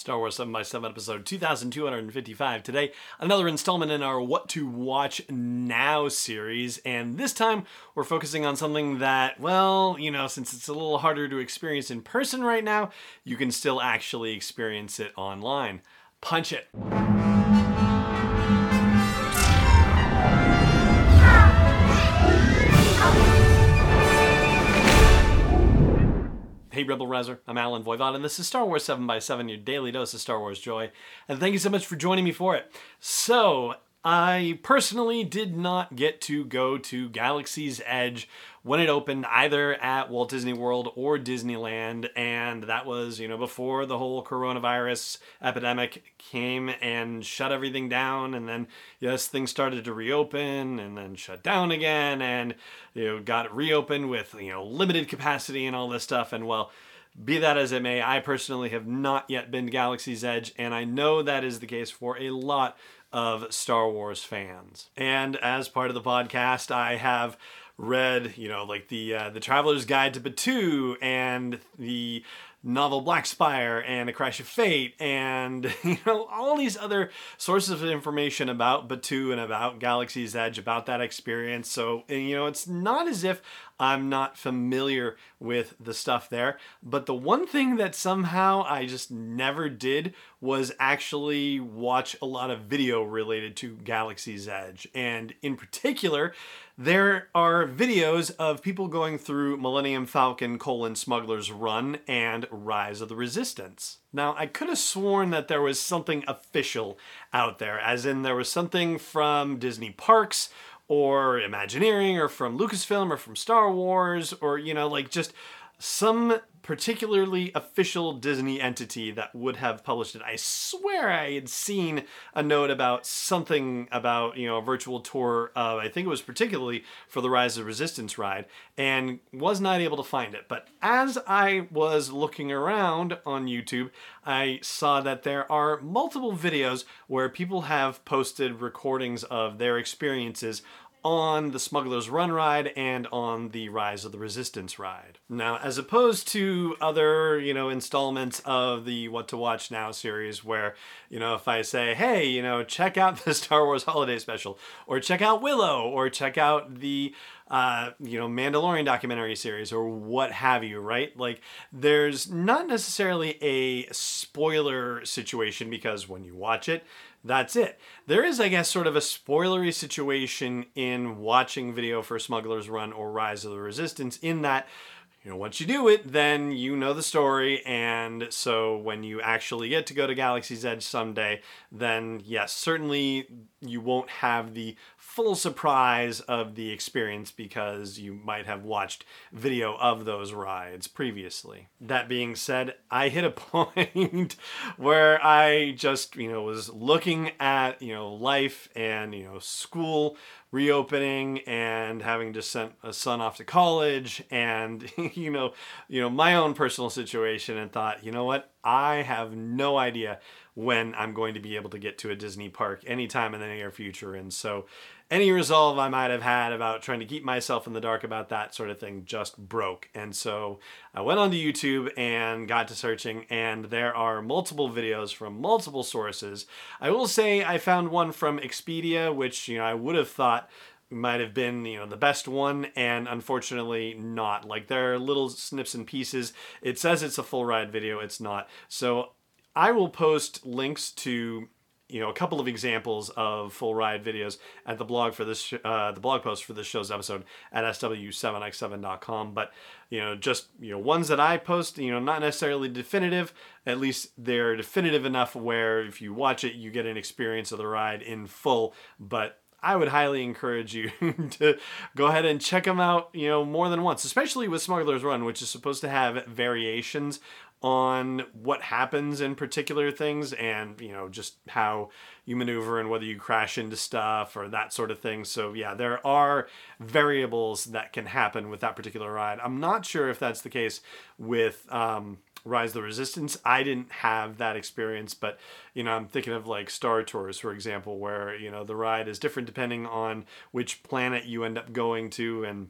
Star Wars 7 by 7 episode 2255. Today, another installment in our What to Watch Now series, and this time we're focusing on something that, well, you know, since it's a little harder to experience in person right now, you can still actually experience it online. Punch it. Hey Rebel Rouser, I'm Allen Voivod, and this is Star Wars 7 by 7 your daily dose of Star Wars joy. And thank you so much for joining me for it. So, I personally did not get to go to Galaxy's Edge when it opened either at Walt Disney World or Disneyland, and that was, you know, before the whole coronavirus epidemic came and shut everything down, and then, yes, things started to reopen and then shut down again, and, you know, got reopened with, you know, limited capacity and all this stuff, and well, be that as it may, I personally have not yet been to Galaxy's Edge, and I know that is the case for a lot of Star Wars fans. And as part of the podcast, I have read, you know, like the uh, the Traveler's Guide to Batuu and the novel Black Spire and A Crash of Fate and you know all these other sources of information about Batuu and about Galaxy's Edge about that experience. So you know it's not as if I'm not familiar with the stuff there, but the one thing that somehow I just never did was actually watch a lot of video related to Galaxy's Edge. And in particular, there are videos of people going through Millennium Falcon colon Smuggler's Run and Rise of the Resistance. Now, I could have sworn that there was something official out there, as in there was something from Disney Parks or Imagineering or from Lucasfilm or from Star Wars or, you know, like just some particularly official Disney entity that would have published it. I swear I had seen a note about something about, you know, a virtual tour of, I think it was particularly for the Rise of Resistance ride, and was not able to find it. But as I was looking around on YouTube, I saw that there are multiple videos where people have posted recordings of their experiences on the Smuggler's Run ride and on the Rise of the Resistance ride. Now, as opposed to other, you know, installments of the What to Watch Now series where, you know, if I say, hey, you know, check out the Star Wars Holiday Special, or check out Willow, or check out the uh, you know, Mandalorian documentary series or what have you, right? Like, there's not necessarily a spoiler situation because when you watch it, that's it. There is, I guess, sort of a spoilery situation in watching video for Smuggler's Run or Rise of the Resistance, in that, you know, once you do it, then you know the story, and so when you actually get to go to Galaxy's Edge someday, then yes, certainly you won't have the full surprise of the experience because you might have watched video of those rides previously. That being said, I hit a point where I just, you know, was looking at, you know, life and, you know, school reopening and having just sent a son off to college and you know, you know, my own personal situation and thought, you know what? I have no idea when I'm going to be able to get to a Disney park anytime in the near future. And so any resolve I might have had about trying to keep myself in the dark about that sort of thing just broke. And so I went onto YouTube and got to searching, and there are multiple videos from multiple sources. I will say I found one from Expedia, which you know I would have thought might have been you know the best one and unfortunately not. Like there are little snips and pieces. It says it's a full ride video it's not. So i will post links to you know a couple of examples of full ride videos at the blog for this uh, the blog post for this show's episode at sw7x7.com but you know just you know ones that i post you know not necessarily definitive at least they're definitive enough where if you watch it you get an experience of the ride in full. But I would highly encourage you to go ahead and check them out, you know, more than once, especially with Smuggler's Run, which is supposed to have variations on what happens in particular things and you know just how you maneuver and whether you crash into stuff or that sort of thing. So yeah there are variables that can happen with that particular ride. I'm not sure if that's the case with um, rise of the resistance i didn't have that experience but you know i'm thinking of like star tours for example where you know the ride is different depending on which planet you end up going to and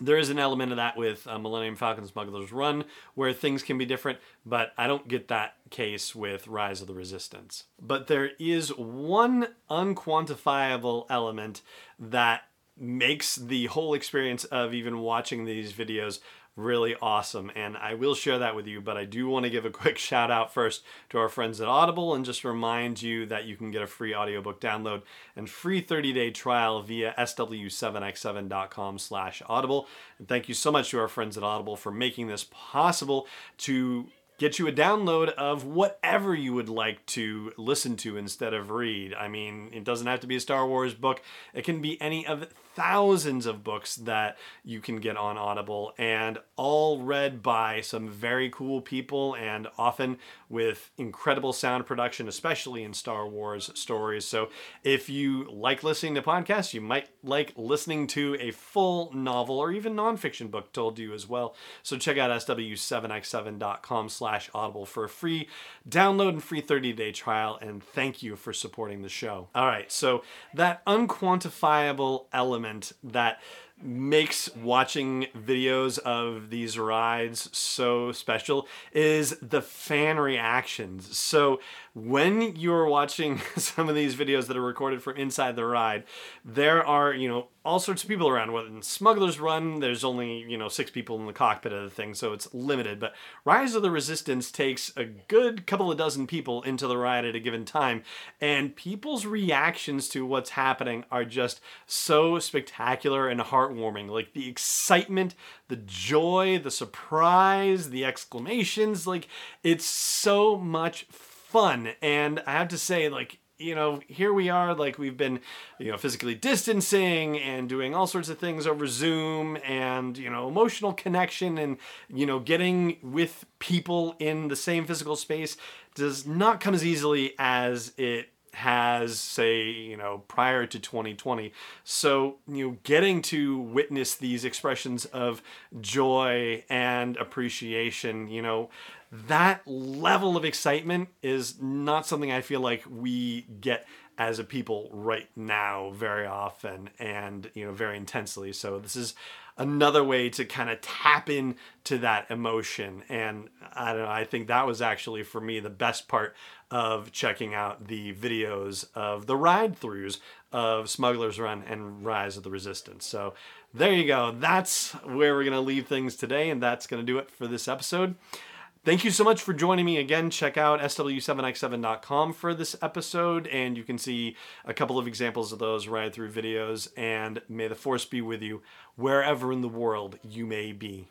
there is an element of that with uh, Millennium Falcon Smuggler's Run where things can be different, but I don't get that case with Rise of the Resistance. But there is one unquantifiable element that makes the whole experience of even watching these videos really awesome. And I will share that with you, but I do want to give a quick shout out first to our friends at Audible and just remind you that you can get a free audiobook download and free 30-day trial via sw7x7.com slash audible. And thank you so much to our friends at Audible for making this possible to get you a download of whatever you would like to listen to instead of read. I mean, it doesn't have to be a Star Wars book. It can be any of thousands of books that you can get on Audible and all read by some very cool people and often with incredible sound production, especially in Star Wars stories. So if you like listening to podcasts, you might like listening to a full novel or even nonfiction book told to you as well. So check out sw7x7.com slash audible for a free download and free 30-day trial. And thank you for supporting the show. All right, so that unquantifiable element element that makes watching videos of these rides so special is the fan reactions. So when you're watching some of these videos that are recorded from inside the ride, there are, you know, all sorts of people around. In Smuggler's Run, there's only, you know, six people in the cockpit of the thing, so it's limited. But Rise of the Resistance takes a good couple of dozen people into the ride at a given time, and people's reactions to what's happening are just so spectacular and heartwarming. Like the excitement, the joy, the surprise, the exclamations, like it's so much fun. And I have to say, like, you know, here we are, like we've been, you know, physically distancing and doing all sorts of things over Zoom and, you know, emotional connection and, you know, getting with people in the same physical space does not come as easily as it has say you know prior to 2020 so you know getting to witness these expressions of joy and appreciation you know that level of excitement is not something I feel like we get as a people right now very often and you know very intensely. So this is another way to kind of tap in to that emotion. And i don't know i think that was actually for me the best part of checking out the videos of the ride throughs of smugglers run and rise of the resistance. So there you go. That's where we're going to leave things today and that's going to do it for this episode Thank you so much for joining me again. Check out sw7x7.com for this episode, and you can see a couple of examples of those ride through videos. And may the force be with you wherever in the world you may be.